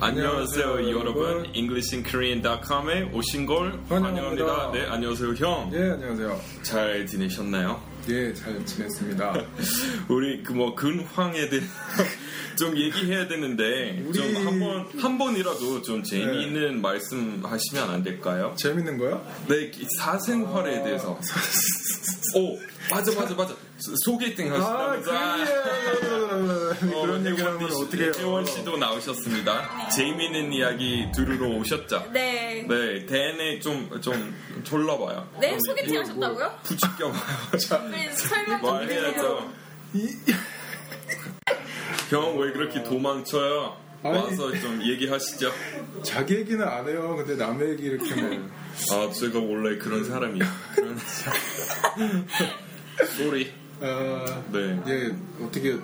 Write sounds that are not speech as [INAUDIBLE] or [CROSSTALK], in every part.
안녕하세요 여러분 EnglishinKorean.com에 오신 걸 환영합니다. 환영합니다. 네 안녕하세요 형. 예, 안녕하세요. 잘 지내셨나요? 예, 잘 지냈습니다. [LAUGHS] 우리 그 뭐 근황에 대해 [LAUGHS] 좀 얘기해야 되는데 우리- 좀 한번 한 번이라도 좀 재미있는 말씀 하시면 안 될까요? 재밌는 거요? 네이 사생활에 대해서. 오 맞아 맞아 맞아 소- 소개팅 아, 하시다면서 그래. 그런 얘기를 하면 어떻게 해요? 혜원 씨도 나오셨습니다. 재미있는 이야기 들으러 오셨죠? 네. 네, 대내 좀, 좀, 졸라봐요. 네, 소개팅 하셨다고요? 부추겨봐요. 설명 좀 해주세요. 형, 왜 그렇게 도망쳐요? 아니. 와서 좀 얘기하시죠. 자기 얘기는 안 해요. 근데 남의 얘기 이렇게 하면. 아, 제가 원래 그런 사람이에요. 그런 사람. Sorry. 아, 네. 예, 어떻게,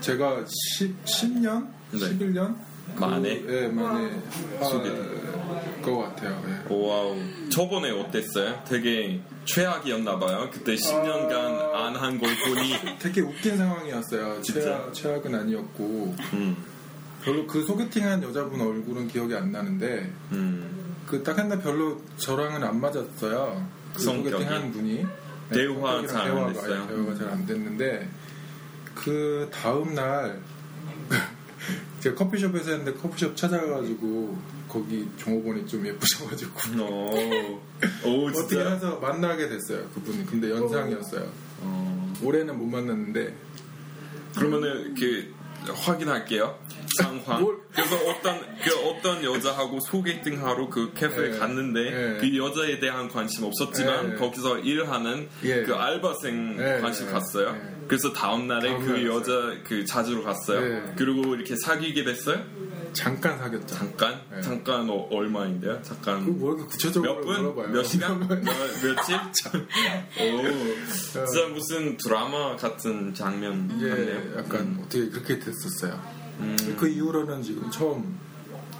제가 10, 10년? 네. 11년? 만에? 예, 만에. 아, 것 같아요. 예. Wow. 저번에 어땠어요? 되게 최악이었나 봐요. 그때 10년간 안 한 걸 보니. [LAUGHS] 되게 웃긴 상황이었어요. 진짜? 최악, 최악은 아니었고. 음, 별로 그 소개팅한 여자분 얼굴은 기억이 안 나는데, 음. 그닥 했나 별로 저랑은 안 맞았어요. 그 성격이? 소개팅한 분이 대화 성격이랑 잘안 대화가, 됐어요? 아니, 대화가 잘 안 됐는데 그 다음 날 제가 커피숍에서 했는데 커피숍 찾아가가지고 거기 종업원이 좀 예쁘셔가지고. [LAUGHS] 오, 오, 어떻게 진짜. 해서 만나게 됐어요 그분이. 근데 연상이었어요. 어. 올해는 못 만났는데. 그러면은 그 확인할게요. 상황. 뭘? 그래서 어떤 그 어떤 여자하고 소개팅 하러 그 카페에 예. 갔는데 예. 그 여자에 대한 관심 없었지만 예. 거기서 일하는 예. 그 알바생 예. 관심 예. 갔어요. 예. 그래서 다음 날에 다음 그날 여자 그 찾으러 갔어요. 예. 그리고 이렇게 사귀게 됐어요? 잠깐 사귀었죠 잠깐? 예. 잠깐 어, 얼마인데요? 잠깐 그뭐 이렇게 구체적으로 몇 분? 물어봐요 몇 시간? 몇, 며칠? [LAUGHS] 오, 진짜 무슨 드라마 같은 장면 이게 같네요. 약간 음, 어떻게 그렇게 됐었어요 음, 그 이후로는 지금 처음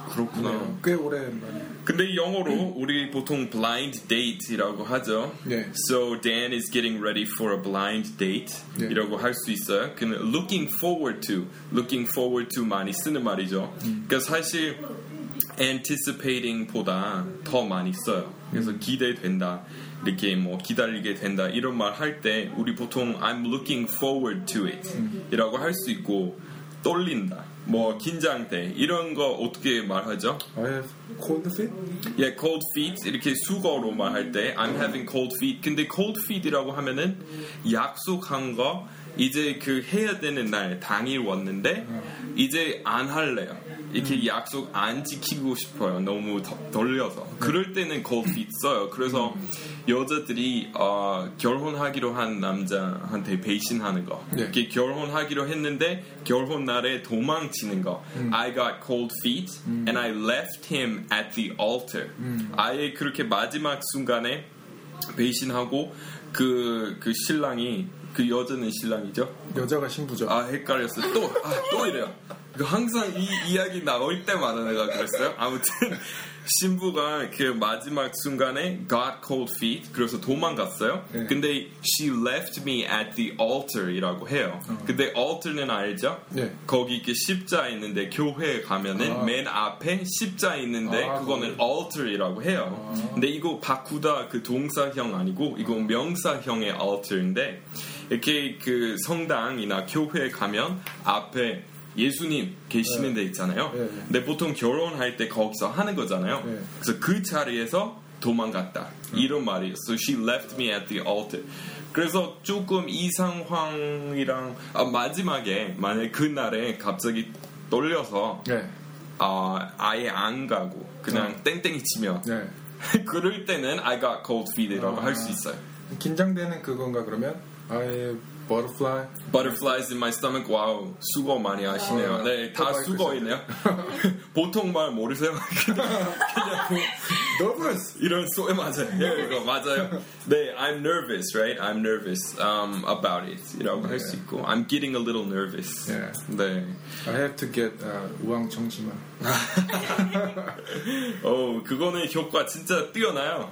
그렇구나. 네, 꽤 오랜만에 근데 영어로 우리 보통 blind date이라고 하죠. 네. So Dan is getting ready for a blind date 네. 이라고 할수 있어요. 근데 looking forward to, looking forward to 많이 쓰는 말이죠. 그러니까 사실 anticipating보다 더 많이 써요. 그래서 기대된다. 이렇게 뭐 기다리게 된다 이런 말 할 때 우리 보통 I'm looking forward to it 이라고 할 수 있고 떨린다 뭐 긴장돼 이런 거 어떻게 말하죠? I have cold feet? 예, cold feet 이렇게 수거로 말할 때 I'm having cold feet. 근데 cold feet이라고 하면은 약속한 거 이제 그 해야 되는 날 당일 왔는데 이제 안 할래요. 이렇게 약속 안 지키고 싶어요. 너무 더- 떨려서. 그럴 때는 cold feet 써요. 그래서 여자들이 어, 결혼하기로 한 남자한테 배신하는 거. 네. 이렇게 결혼하기로 했는데 결혼 날에 도망치는 거. I got cold feet and I left him at the altar. 아예 그렇게 마지막 순간에 배신하고 그, 그 신랑이 그 여자는 신랑이죠. 여자가 신부죠. 아 헷갈렸어. 또, 아, 또 이래요. 그 항상 이 이야기 나올 때마다 내가 그랬어요. 아무튼 신부가 그 마지막 순간에 got cold feet 그래서 도망갔어요. 네. 근데 she left me at the altar이라고 해요. 근데 altar는 알죠? 네. 거기 이렇게 십자 있는데 교회에 가면은 아. 맨 앞에 십자 있는데 아, 그거는 거기. altar이라고 해요. 근데 이거 바꾸다 그 동사형 아니고 이거 명사형의 altar인데 이렇게 그 성당이나 교회에 가면 앞에 예수님 계시는 데 있잖아요. 네, 네. 근데 보통 결혼할 때 거기서 하는 거잖아요. 네. 그래서 그 자리에서 도망갔다. 이런 말이에요. So she left me at the altar. 그래서 조금 이 상황이랑 아, 마지막에 만약 그날에 갑자기 떨려서 네. 아, 아예 안 가고 그냥 땡땡이 치면 네. [LAUGHS] 그럴 때는 I got cold feet이라고 아. 할수 있어요. 긴장되는 그건가 그러면 I butterfly. Butterflies in my stomach. 와우, 수거 많이 하시네요. 아, 네, 다또 수거이네요. 보통 말 모르세요? Nervous. 이런 소에 맞아요. 예, 이거 맞아요. 네, I'm nervous, right? I'm nervous um, about it. 이라고 할 수 있고, I'm getting a little nervous. Yeah. 네. I have to get uh, 우왕청심환. 어, 그거는 효과 진짜 뛰어나요.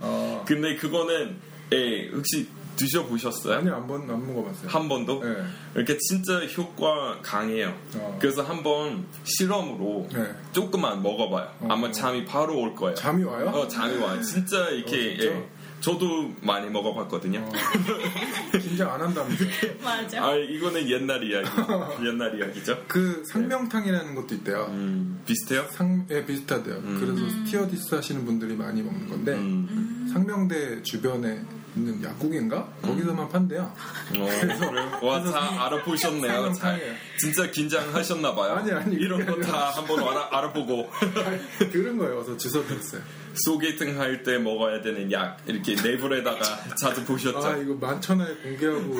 어. 근데 그거는 예, 혹시 드셔보셨어요? 아니 안번 안 먹어봤어요. 한 번도? 네. 이렇게 진짜 효과 강해요. 어. 그래서 한번 실험으로 네. 조금만 먹어봐요. 어. 아마 잠이 바로 올 거예요. 잠이 와요? 어, 잠이 와요. 진짜 이렇게, 어, 진짜? 예. 저도 많이 먹어봤거든요. 어. [LAUGHS] 긴장 안 한답니다. [LAUGHS] 맞아. 아, 이거는 옛날 이야기. [LAUGHS] 옛날 이야기죠. 그 상명탕이라는 것도 있대요. 음, 비슷해요? 상, 예, 비슷하대요. 그래서 스티어디스 하시는 분들이 많이 먹는 건데, 음. 상명대 주변에 있는 약국인가? 거기서만 판대요. 어, 그래요? 와, 다 알아보셨네요. 잘. 진짜 긴장하셨나봐요. 아니, 아니, 이런 거 다 한번 알아, 알아보고. [LAUGHS] 들은 거예요. 그래서 주워 들었어요. 소개팅 할 때 먹어야 되는 약, 이렇게 네이버에다가 자주 보셨죠? 아, 이거 만천하에 공개하고.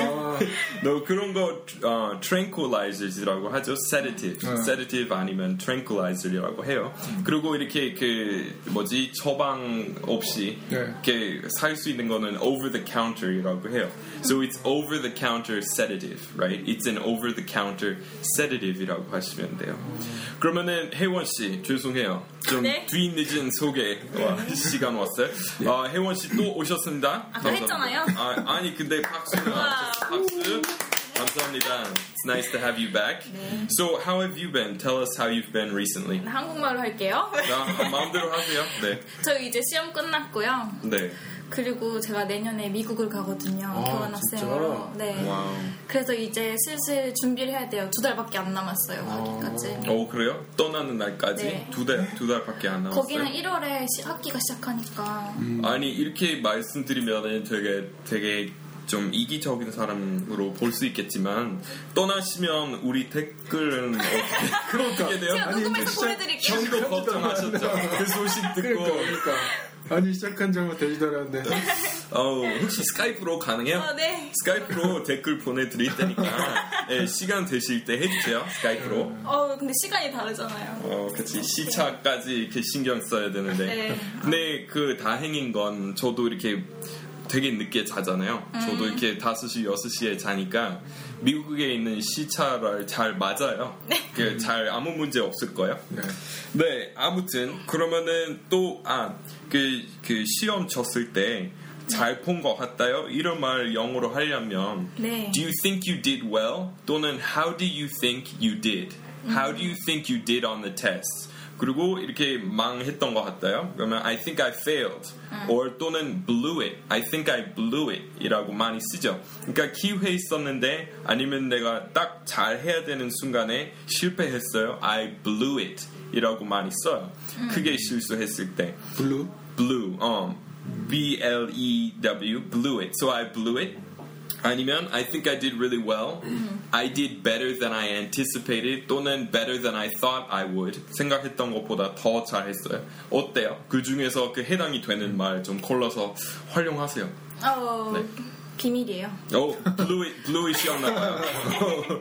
아, 너 그런 거 어, tranquilizer이라고 하죠. sedative, 네. sedative 아니면 tranquilizer이라고 해요. 그리고 이렇게 그 뭐지 처방 없이 네. 이렇게 살 수 있는 거는 over the counter이라고 해요. So it's over the counter sedative, right? It's an over the counter sedative이라고 하시면 돼요. 그러면은 혜원 씨 죄송해요. 좀 네? 뒤늦은 소개 와, 시간 왔어요. 아, 혜원 씨 또 오셨습니다. 아까 했잖아요. 아, 아니 근데 박수 와. 박수 감사합니다. It's nice to have you back. 네. So how have you been? Tell us how you've been recently. 한국말로 할게요. 나 마음대로 하세요. 네, [LAUGHS] 저 이제 시험 끝났고요. 네. 그리고 제가 내년에 미국을 가거든요. 아, 교환학생으로. 네. Wow. 그래서 이제 슬슬 준비를 해야 돼요. 두 달밖에 안 남았어요. 아. 거기까지. 어 그래요? 떠나는 날까지 네. 두달 두 달밖에 안 남았어요. 거기는 1월에 학기가 시작하니까. 아니 이렇게 말씀드리면은 되게 되게 좀 이기적인 사람으로 볼 수 있겠지만 떠나시면 우리 댓글은 [LAUGHS] 어떻게 어떻게 돼요? 제가 아니, 녹음해서 보내드릴게요. 형도 걱정하셨죠? 그 소식 듣고 그러니까, 그러니까. 아니, 시작한 지 얼마 되지도 않았는데. [LAUGHS] 어, 혹시 스카이프로 가능해요? 어, 네. 스카이프로 댓글 보내드릴 테니까 예, [LAUGHS] 시간 되실 때 해주세요 스카이프로 어, 근데 시간이 다르잖아요. 어 그치 시차까지 이렇게 신경 써야 되는데 네. 근데 그 다행인 건 저도 이렇게 되게 늦게 자잖아요 저도 이렇게 5시 6시에 자니까 미국에 있는 시차를 잘 맞아요 그잘 아무 문제 없을 거예요 네. 네, 아무튼 그러면은 또아그 그 시험 쳤을 때 잘 본 것 같아요. 이런 말 영어로 하려면 네. Do you think you did well? 또는 How do you think you did? How do you think you did on the test? 그리고 이렇게 망했던 것 같아요. 그러면 I think I failed. or 또는 blew it. I think I blew it. 이라고 많이 쓰죠. 그러니까 기회 있었는데 아니면 내가 딱 잘 해야 되는 순간에 실패했어요. I blew it. 이라고 많이 써요. 크게 실수했을 때. 블루? blew, um, B L E W, blew it. So I blew it. 아니면 I think I did really well. I did better than I anticipated. 또는 better than I thought I would. 생각했던 것보다 더 잘했어요. 어때요? 그 중에서 그 해당이 되는 말 좀 골라서 활용하세요. 어, 네. 비밀이에요. 오, it, blew it이었나봐요. [LAUGHS]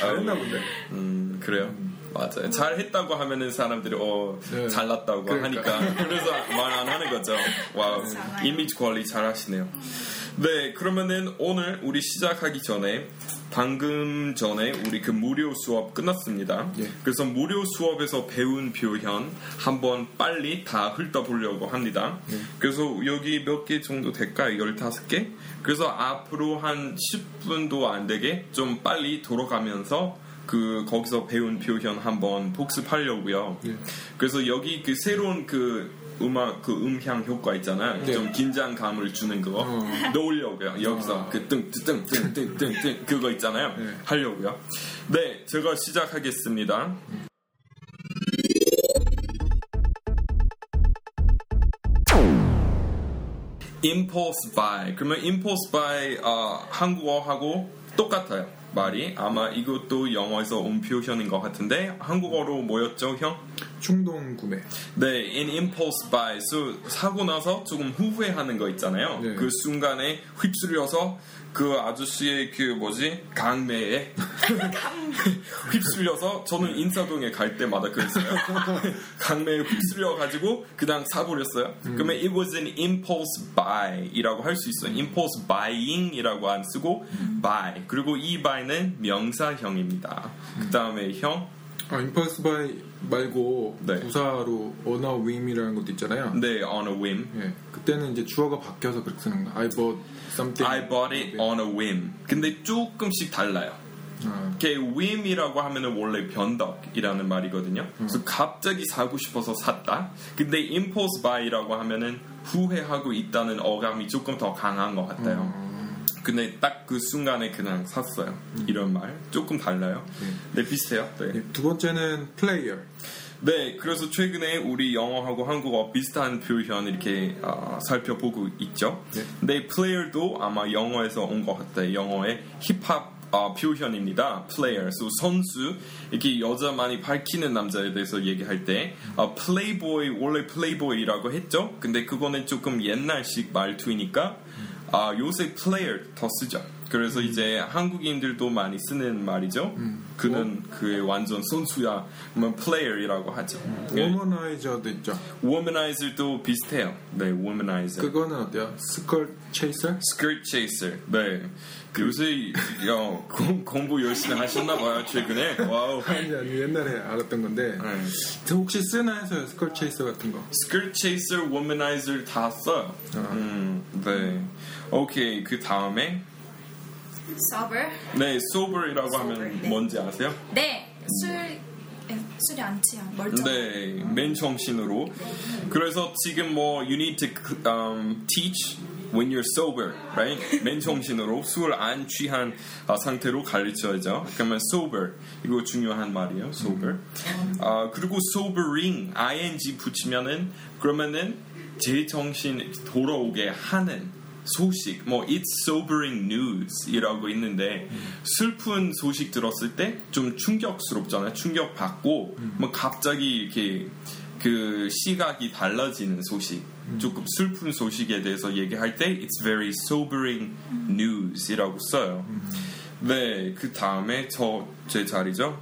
잘했나 본데. 음, 그래요. 맞아요. 잘했다고 하면은 사람들이 어 네. 잘났다고 그러니까. 하니까 그래서 말 안 하는 거죠. Wow 그렇잖아요. 이미지 관리 잘하시네요. 네 그러면은 오늘 우리 시작하기 전에 방금 전에 우리 그 무료 수업 끝났습니다. 예. 그래서 무료 수업에서 배운 표현 한번 빨리 다 훑어보려고 합니다. 예. 그래서 여기 몇 개 정도 될까요? 15개? 그래서 앞으로 한 10분도 안 되게 좀 빨리 돌아가면서 그 거기서 배운 표현 한번 복습하려고요. 예. 그래서 여기 그 새로운 그 음악 그 음향 효과 있잖아요. 네. 좀 긴장감을 주는 그거 어. 넣으려고요. 여기서 그 그뜬뜬뜬뜬뜬뜬 그거 있잖아요. 네. 하려고요. 네, 제가 시작하겠습니다. impulse buy. 그러면 impulse buy 어, 한국어하고 똑같아요. 말이 아마 이것도 영어에서 온 표현인 것 같은데 한국어로 뭐였죠, 형? 충동 구매. 네, in impulse buy. So, 사고 나서 조금 후회하는 거 있잖아요. 네. 그 순간에 휩쓸려서 그 아저씨의 그 뭐지 강매에 [LAUGHS] [LAUGHS] 휩쓸려서 저는 인사동에 갈 때마다 그랬어요. [LAUGHS] 강매에 휩쓸려 가지고 그냥 사버렸어요. 그러면 it was an impulse buy이라고 할 수 있어요. impulse buying이라고 안 쓰고 buy. 그리고 이 buy는 명사형입니다. 그 다음에 형 아, impulse buy 말고 네. 부사로 on a whim이라는 것도 있잖아요. 네, on a whim. 예. 그때는 이제 주어가 바뀌어서 그렇게 쓰는 거야. I bought something. I bought it on a whim. 근데 조금씩 달라요. 아, 이게 whim이라고 하면은 원래 변덕이라는 말이거든요. 그래서 갑자기 사고 싶어서 샀다. 근데 impulse buy라고 하면은 후회하고 있다는 어감이 조금 더 강한 것 같아요. 근데 딱 그 순간에 그냥 샀어요. 이런 말 조금 달라요. 네 비슷해요. 네. 예. 두 번째는 player. 네, 그래서 최근에 우리 영어하고 한국어 비슷한 표현 이렇게 아, 살펴보고 있죠. 네. 근데 player도 아마 영어에서 온 것 같아요. 영어의 힙합 아, 표현입니다. player, so 선수 이렇게 여자 많이 밝히는 남자에 대해서 얘기할 때 아, playboy 원래 playboy라고 했죠. 근데 그거는 조금 옛날식 말투이니까 아, 요새 player 더 쓰죠. 그래서 이제 한국인들도 많이 쓰는 말이죠. 그는 그의 완전 선수야. 그러면 player이라고 하죠. 네. womaniser도 있죠. womanizer도 비슷해요. 네, womanizer. 그거는 어때요? skirt chaser? skirt chaser. 네. 그 요새 야, 공, 공부 열심히 하셨나 봐요 최근에. wow. 아니 아니 옛날에 알았던 건데 네. 저 혹시 쓰나 해서요 skirt chaser 같은 거 skirt chaser, womanizer 다 써요. 음, 네. 오케이 그 다음에 sober. 네 sober이라고 하면 Sober, 네. 뭔지 아세요? 네, 술 에, 술이 안 취한 멀쩡. 네, 맨정신으로. 그래서 지금 뭐 you need to um, teach when you're sober, right? 맨정신으로 술 안 취한 아, 상태로 가르쳐야죠. 그러면 sober 이거 중요한 말이에요. sober. 아 그리고 sobering ing 붙이면은 그러면은 제 정신 돌아오게 하는 소식, 뭐 it's sobering news이라고 있는데 슬픈 소식 들었을 때 좀 충격스럽잖아요. 충격 받고 뭐 갑자기 이렇게 그 시각이 달라지는 소식, 조금 슬픈 소식에 대해서 얘기할 때 it's very sobering news이라고 써요. 네, 그 다음에 저 제 자리죠.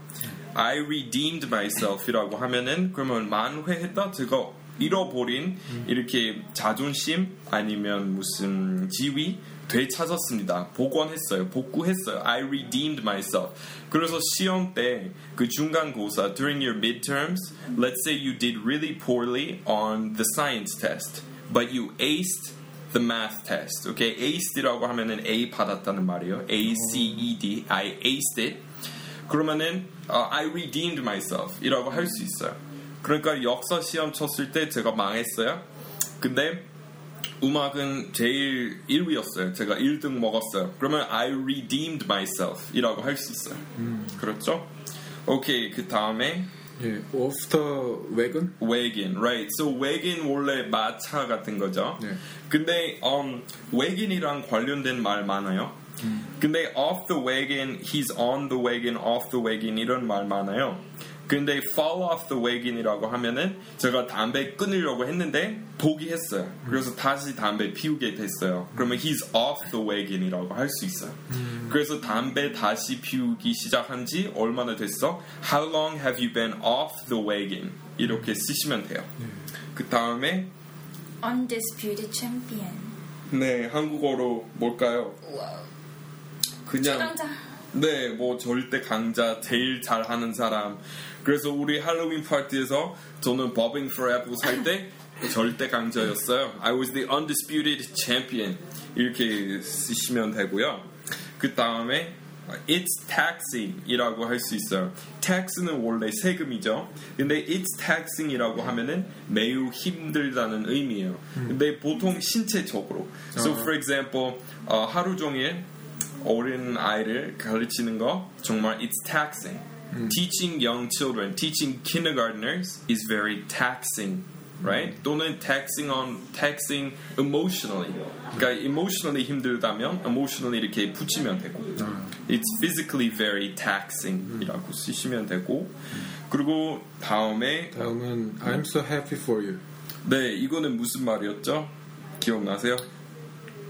I redeemed myself이라고 하면은 그러면 만회했다. 제가 잃어버린 이렇게 자존심 아니면 무슨 지위 되찾았습니다. 복원했어요. 복구했어요. I redeemed myself. 그래서 시험 때 그 중간고사 during your midterms, let's say you did really poorly on the science test, but you aced the math test. Okay, aced라고 하면은 A 받았다는 말이에요. A C E D. I aced it. 그러면은 어, I redeemed myself이라고 할 수 있어요. 그러니까 역사 시험 쳤을 때 제가 망했어요. 근데 음악은 제일 1위였어요. 제가 1등 먹었어요. 그러면 I redeemed myself이라고 할 수 있어요. 그렇죠? 오케이 그 다음에 예, after wagon wagon, right? So wagon 원래 마차 같은 거죠. 네. 근데 um, wagon이랑 관련된 말 많아요. 근데 off the wagon, he's on the wagon, off the wagon 이런 말 많아요. 근데 fall off the wagon이라고 하면은 제가 담배 끊으려고 했는데 포기했어요. 그래서 다시 담배 피우게 됐어요. 그러면 he's off the wagon이라고 할 수 있어요. 그래서 담배 다시 피우기 시작한 지 얼마나 됐어? How long have you been off the wagon? 이렇게 쓰시면 돼요. 그 다음에 undisputed champion. 네 한국어로 뭘까요? 그냥 최강자. 네, 뭐 절대 강자, 제일 잘하는 사람. 그래서 우리 할로윈 파티에서 저는 버빙 for apples 할때 절대 강자였어요. I was the undisputed champion. 이렇게 쓰시면 되고요. 그 다음에 It's taxing이라고 할 수 있어요. tax는 원래 세금이죠. 근데 it's taxing이라고 하면은 매우 힘들다는 의미예요. 근데 보통 신체적으로. So for example, 어, 하루 종일 어린 아이를 가르치는 거 정말 it's taxing. Teaching young children, teaching kindergartners is very taxing, right? 또는 taxing on taxing emotionally. 그러니까 emotionally 힘들다면 emotionally 이렇게 붙이면 되고. It's physically very taxing이라고 쓰시면 되고. 그리고 다음에 다음은 I'm so happy for you. 네 이거는 무슨 말이었죠? 기억나세요?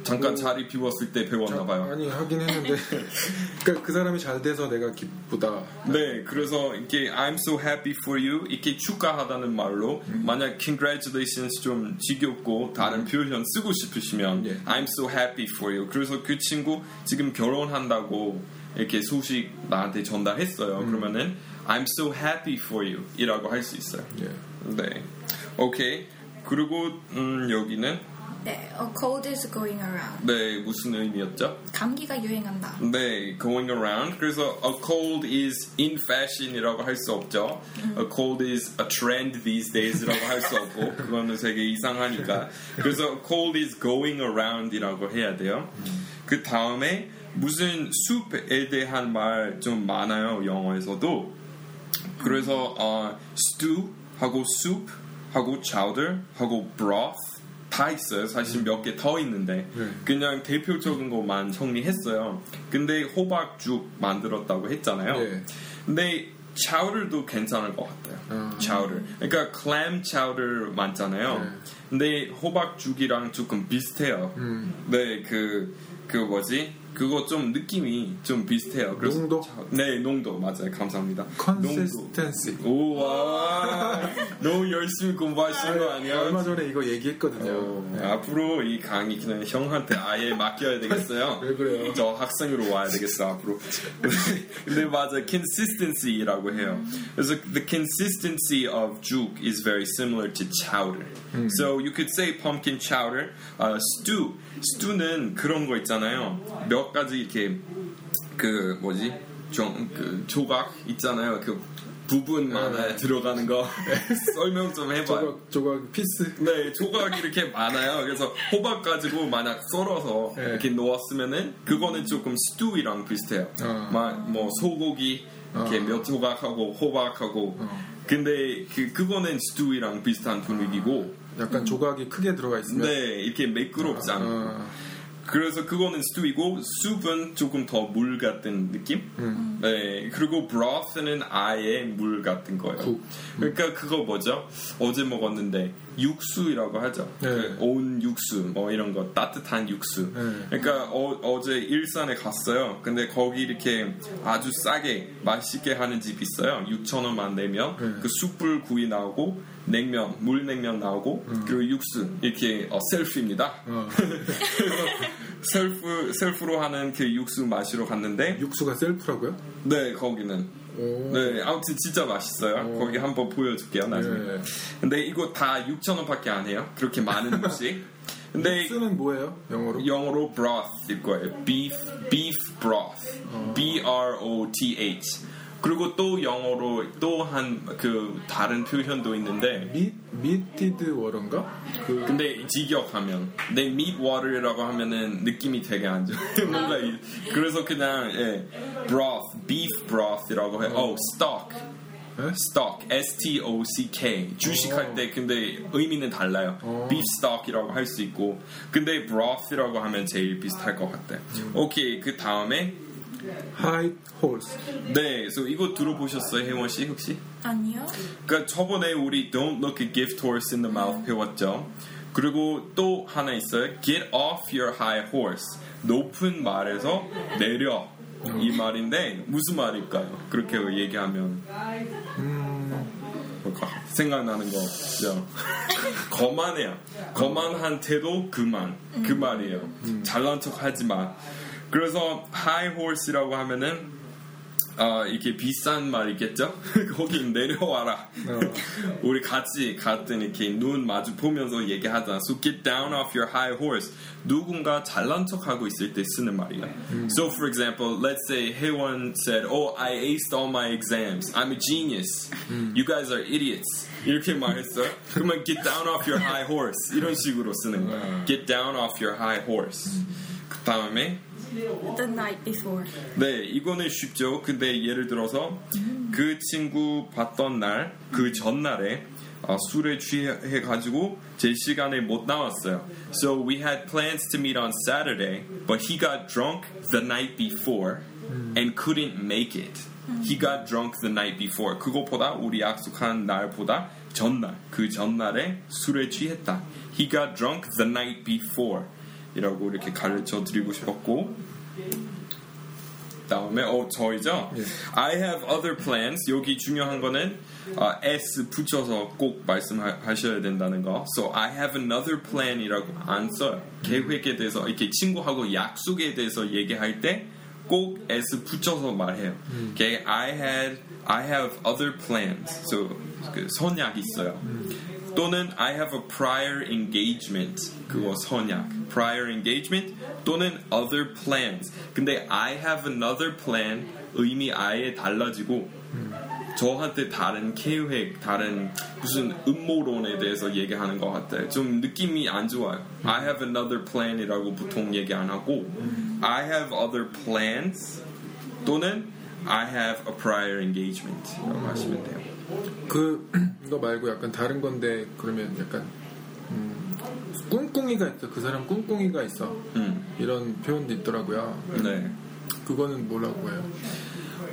잠깐 오. 자리 비웠을 때 배웠나 봐요. 아니 하긴 했는데 [LAUGHS] 그러니까 그 사람이 잘 돼서 내가 기쁘다. 네, 그래서 이게 I'm so happy for you 이렇게 축하하다는 말로 만약 congratulations 좀 지겹고 다른 표현 쓰고 싶으시면 예. I'm so happy for you. 그래서 그 친구 지금 결혼한다고 이렇게 소식 나한테 전달했어요. 그러면은 I'm so happy for you 이라고 할 수 있어요. 예. 네, 오케이. 그리고 음, 여기는 네, a cold is going around. 네 무슨 의미였죠? 감기가 유행한다. 네, going around. 그래서 a cold is in fashion이라고 할 수 없죠. A cold is a trend these days라고 할 수 없고 그거는 되게 이상하니까. 그래서 a cold is going around이라고 해야 돼요. 그 다음에 무슨 숲에 대한 말 좀 많아요 영어에서도. 그래서 어, stew 하고 soup 하고 chowder 하고 broth 다 있어요. 사실 몇 개 더 있는데 네. 그냥 대표적인 것만 정리했어요. 근데 호박죽 만들었다고 했잖아요. 네. 근데 chowder도 괜찮을 것 같아요. 아. chowder. 그러니까 clam chowder 많잖아요. 네. 근데 호박죽이랑 조금 비슷해요. 음. 네, 그, 그 뭐지? 그거 좀 느낌이 좀 비슷해요. 그래서 농도? 자- 네, 농도 맞아요. 감사합니다. consistency. 우와, [LAUGHS] 너무 열심히 공부하신 거 아니야? 얼마 전에 이거 얘기했거든요. 어, 네. 앞으로 이 강의 그냥 형한테 아예 맡겨야 되겠어요. [LAUGHS] 왜 그래요? 저 학생으로 와야 되겠어 앞으로. [LAUGHS] 근데 맞아, consistency라고 해요. 그래서 the consistency of 죽 is very similar to chowder. So you could say pumpkin chowder, uh, stew. Stew는 그런 거 있잖아요. 몇 가지 이렇게 그 뭐지? 좀, 그 조각 있잖아요. 그 부분 많아요. 들어가는 거 [LAUGHS] 설명 좀 해봐요. 조각 조각 piece. 네, 조각이 이렇게 많아요. 그래서 호박 가지고 만약 썰어서 네. 이렇게 놓았으면은 그거는 조금 스튜이랑 비슷해요. 어. 막뭐 소고기 이렇게 어. 몇 조각하고 호박하고. 어. 근데 그 그거는 스튜이랑 비슷한 분위기고. 약간 조각이 크게 들어가 있으면. 네, 이렇게 매끄럽지 않고. 어, 그래서 그거는 스튜이고 숲은 조금 더 물 같은 느낌. 음. 네, 그리고 broth는 아예 물 같은 거예요. 국. 그러니까 그거 뭐죠? 어제 먹었는데 육수라고 하죠. 네. 그 온 육수 뭐 이런 거 따뜻한 육수. 네. 그러니까 어, 제 일산에 갔어요. 근데 거기 이렇게 아주 싸게 맛있게 하는 집 있어요. 6천 원만 내면 네. 그 숯불 구이 나오고 냉면, 물냉면 나오고 그리고 육수 이렇게 어, 셀프입니다. 어. [LAUGHS] 셀프 셀프로 하는 그 육수 마시러 갔는데 육수가 셀프라고요? 네 거기는 오. 네 아무튼 진짜 맛있어요. 오. 거기 한번 보여줄게요 나중에. 네. 근데 이거 다 6천 원밖에 안 해요. 그렇게 많은 [LAUGHS] 음식. 근데 육수는 뭐예요? 영어로? 영어로 broth일 거예요. beef beef broth. B R O T H. 그리고 또 영어로 또 한 그 다른 표현도 있는데 미 미티드 워런가? 그 근데 직역하면 내 meat water이라고 하면은 느낌이 되게 안 좋아. [LAUGHS] 뭔가 이- 그래서 그냥 예, broth, beef broth이라고 해. 어, stock, 네? stock, S T O C K. 주식할 때 근데 의미는 달라요. 어. beef stock이라고 할 수 있고, 근데 broth이라고 하면 제일 비슷할 것 같아. 오케이 그 다음에 high horse. 네, 그래서 이거 들어보셨어요, 혜원 씨 혹시? 아니요. 그러니까 저번에 우리 Don't look a gift horse in the mouth 배웠죠. 그리고 또 하나 있어요. Get off your high horse. 높은 말에서 내려. 이 말인데 무슨 말일까요? 그렇게 얘기하면 뭘까? 생각나는 거죠. [LAUGHS] 거만해요. 거만한 태도 그만. 그 말이에요. 잘난 척 하지 마. 그래서 high horse라고 하면은 아, 이렇게 비싼 말이겠죠? 거기 내려와라. 우리 같이 같은 이렇게 눈 마주 보면서 얘기하자. So get down off your high horse. 누군가 잘난 척하고 있을 때 쓰는 말이야. So for example, let's say 혜원 said, "Oh, I aced all my exams. I'm a genius. You guys are idiots." 이렇게 말했어요. 그러면 get down off your high horse. 이런 식으로 쓰는 거야. Get down off your high horse. 그 다음에 The night before. 네, 이거는 쉽죠. 근데 예를 들어서 그 친구 봤던 날, 그 전날에 아, 술에 취해 가지고 제 시간에 못 나왔어요. So we had plans to meet on Saturday, but he got drunk the night before and couldn't make it. He got drunk the night before. 그것보다 우리 약속한 날보다 전날 그 전날에 술에 취했다. He got drunk the night before. 이라고 이렇게 가르쳐 드리고 싶었고 다음에 어 저희죠. 예. I have other plans. 여기 중요한 거는 어, s 붙여서 꼭 말씀하셔야 된다는 거. So I have another plan이라고 안 써요. 계획에 대해서 이렇게 친구하고 약속에 대해서 얘기할 때 꼭 s 붙여서 말해요. Okay, I had I have other plans. So 그 선약 있어요. 또는 I have a prior engagement 그거 선약 prior engagement 또는 other plans 근데 I have another plan 의미 아예 달라지고 저한테 다른 계획 다른 무슨 음모론에 대해서 얘기하는 것 같아요 좀 느낌이 안 좋아요 I have another plan이라고 보통 얘기 안 하고 I have other plans 또는 I have a prior engagement라고 하시면 돼요 그 이거 말고 약간 다른 건데 그러면 약간 음, 꿍꿍이가 있어. 그 사람 꿍꿍이가 있어. 음, 이런 표현도 있더라고요. 네. 그거는 뭐라고 해요?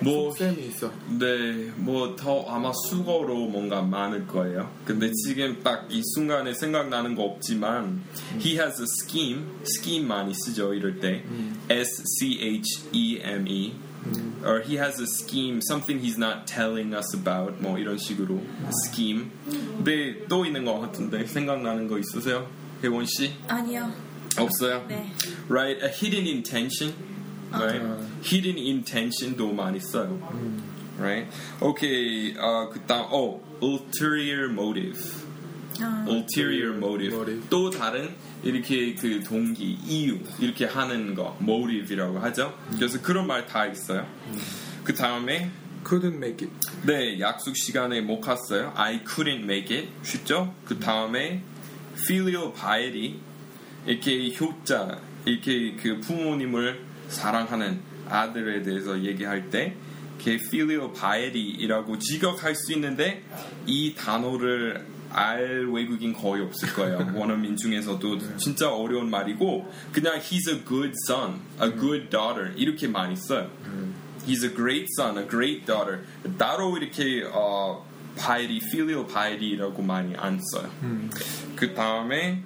뭐 쌤이 있어. 네, 뭐 더 아마 수거로 뭔가 많을 거예요. 근데 지금 딱 이 순간에 생각나는 거 없지만 he has a scheme, scheme 많이 쓰죠 이럴 때 S C H E M E or he has a scheme, something he's not telling us about 뭐 이런 식으로 scheme. 근데 또 있는 것 같은데 생각나는 거 있으세요, 혜원 씨? 아니요. 없어요? 네. Right, a hidden intention. Right, hidden intention도 많이 써요. Right. Okay. 어, 그다음 어 ulterior motive. 아, ulterior motive. motive. 또 다른 이렇게 그 동기, 이유 이렇게 하는 거 motive이라고 하죠. 그래서 그런 말 다 있어요. 그 다음에 couldn't make it. 네 약속 시간에 못 갔어요. I couldn't make it 쉽죠. 그 다음에 filial piety 이렇게 효자 이렇게 그 부모님을 사랑하는 아들에 대해서 얘기할 때 이렇게 filial piety이라고 지적할 수 있는데 이 단어를 알 외국인 거의 없을 거예요. 원어민 중에서도 진짜 어려운 말이고 그냥 he's a good son, a good daughter 이렇게 많이 써요. He's a great son, a great daughter. 따로 이렇게 어, piety, filial piety라고 많이 안 써요. 그 다음에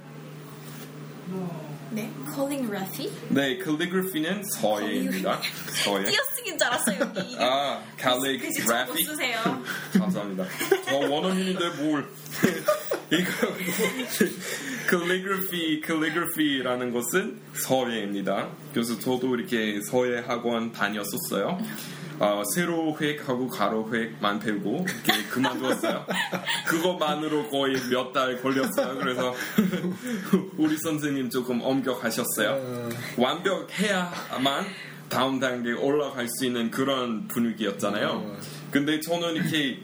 네. calling Rafi? 네, calligraphy는 서예입니다. 서예. 띄어쓰기인 줄 알았어요 여기. 아, calligraphy. 쓰세요. 감사합니다. 저 원어민인데 뭘? [LAUGHS] 이거 calligraphy, calligraphy라는 것은 서예입니다. 그래서 저도 이렇게 서예 학원 다녔었어요. 어, 세로 획하고 가로 획만 배우고 이렇게 그만두었어요. [LAUGHS] 그것만으로 거의 몇 달 걸렸어요. 그래서 우리 선생님 조금 엄격하셨어요. 완벽해야만 다음 단계 올라갈 수 있는 그런 분위기였잖아요. 근데 저는 이렇게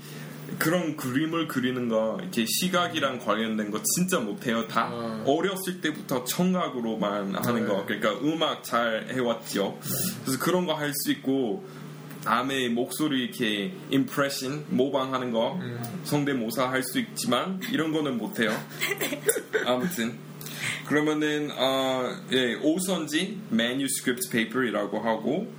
그런 그림을 그리는 거 이렇게 시각이랑 관련된 거 진짜 못해요. 다 어. 어렸을 때부터 청각으로만 하는 네. 거. 그러니까 음악 잘 해왔죠. 그래서 그런 거 할 수 있고 남의 목소리 이렇게 임프레션 모방하는 거 성대모사 할 수 있지만 이런 거는 못해요. [LAUGHS] 아무튼 그러면은 어, 예, 오선지 manuscript paper이라고 하고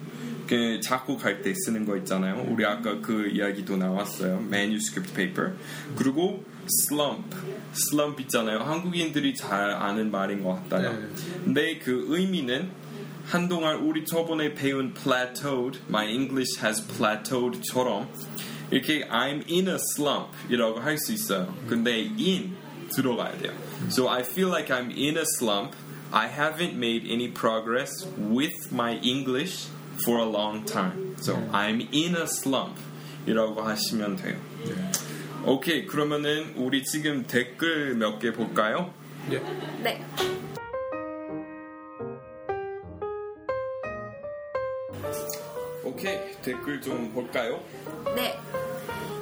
그 작곡할 때 쓰는 거 있잖아요. 우리 아까 그 이야기도 나왔어요. manuscript paper. 그리고 slump, slump 있잖아요. 한국인들이 잘 아는 말인 것 같아요. 네. 근데 그 의미는 한동안 우리 저번에 배운 plateaued, my English has plateaued처럼 이렇게 I'm in a slump 이라고 할 수 있어요. 근데 in 들어가야 돼요. So I feel like I'm in a slump. I haven't made any progress with my English for a long time. So I'm in a slump 이라고 하시면 돼요. 오케이, 그러면은 우리 지금 댓글 몇 개 볼까요? 예. 네. 오케이, 댓글 좀 볼까요? 네.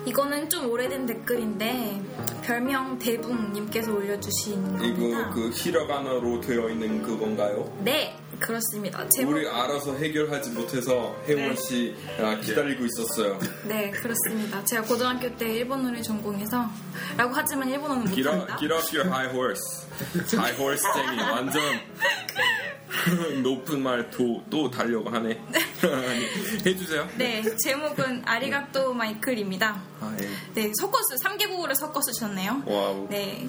이거는 좀 오래된 댓글인데 별명 대붕님께서 올려주신 이거 겁니다. 그 히라가나로 되어 있는 그건가요? 네. 그렇습니다. 제목 우리 알아서 해결하지 못해서 혜원 네. 씨 아, 기다리고 있었어요. 네 그렇습니다. 제가 고등학교 때 일본어를 전공해서 라고 하지만 일본어는 off, 못합니다. get off your high horse. high horse 쟁이 완전 [LAUGHS] 높은 말 또 달려고 하네. [LAUGHS] 해주세요. 네 제목은 ありがとう 마이클입니다. 아, 예. 네 섞어서 3개국어를 섞어서 주셨네요. wow. 네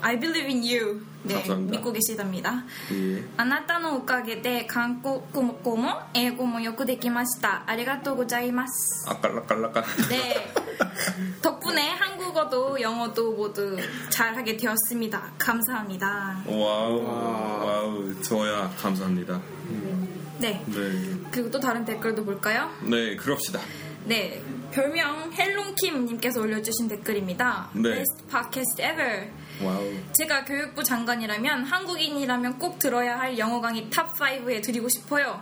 I believe in you. 네 감사합니다. 믿고 계시답니다. 예. あなたのおかげで韓国語も英語もよくできました。ありがとうございます。 아깔락깔락깔. 네. [LAUGHS] 덕분에 한국어도 영어도 모두 잘하게 되었습니다. 감사합니다. 와우. 와우. 저야 감사합니다. 네. 네. 그리고 또 다른 댓글도 볼까요? 네, 그럽시다. 네. 별명 헬롱킴님께서 올려주신 댓글입니다. 네. Best podcast ever. Wow. 제가 교육부 장관이라면 한국인이라면 꼭 들어야 할 영어 강의 top 5에 드리고 싶어요.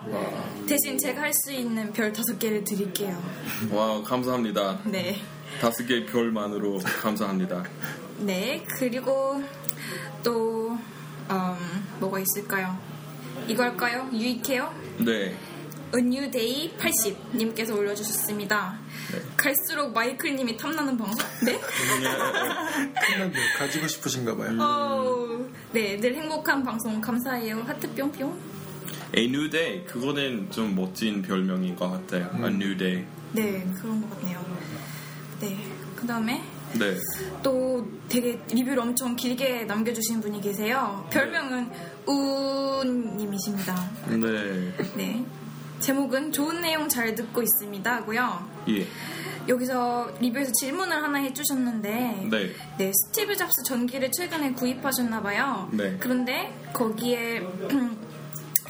대신 제가 할 수 있는 별 다섯 개를 드릴게요. Wow, 감사합니다. 네. 다섯 개 별만으로 감사합니다. 네. 그리고 또 음, 뭐가 있을까요? 이걸까요? 유익해요? 네. A New Day 80님께서 올려주셨습니다. 네. 갈수록 마이클님이 탐나는 방송? 네? 끝났네. 가지고 싶으신가 봐요. 어, 네, 늘 행복한 방송 감사해요. 하트 뿅뿅. A New Day 그거는 좀 멋진 별명인 것 같아요. A New Day. 네, 그런 것 같네요. 네, 그 다음에 네. 또 되게 리뷰를 엄청 길게 남겨주신 분이 계세요. 별명은 우님이십니다. 네. 네. 제목은 좋은 내용 잘 듣고 있습니다 하고요. 예. 여기서 리뷰에서 질문을 하나 해주셨는데 네. 네, 스티브 잡스 전기를 최근에 구입하셨나봐요. 네. 그런데 거기에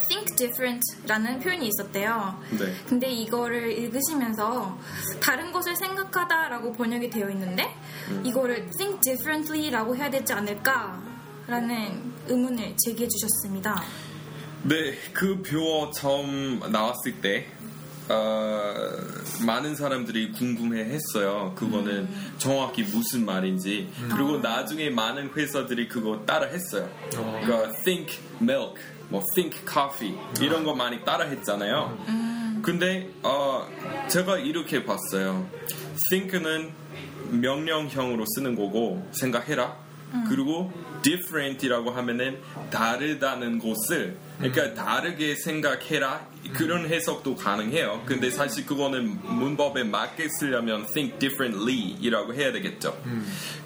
think different라는 표현이 있었대요. 네. 근데 이거를 읽으시면서 다른 것을 생각하다라고 번역이 되어 있는데 음. 이거를 think differently라고 해야 되지 않을까라는 의문을 제기해 주셨습니다. 네, 그표 처음 나왔을 때 어, 많은 사람들이 궁금해 했어요. 그거는 정확히 무슨 말인지. 그리고 나중에 많은 회사들이 그거 따라 했어요. 그러니까 think milk, 뭐 think coffee 이런 거 많이 따라 했잖아요. 근데 어, 제가 이렇게 봤어요. think는 명령형으로 쓰는 거고 생각해라. 그리고 different이라고 하면은 다르다는 것을 그러니까 다르게 생각해라 그런 해석도 가능해요. 근데 사실 그거는 문법에 맞게 쓰려면 think differently이라고 해야 되겠죠.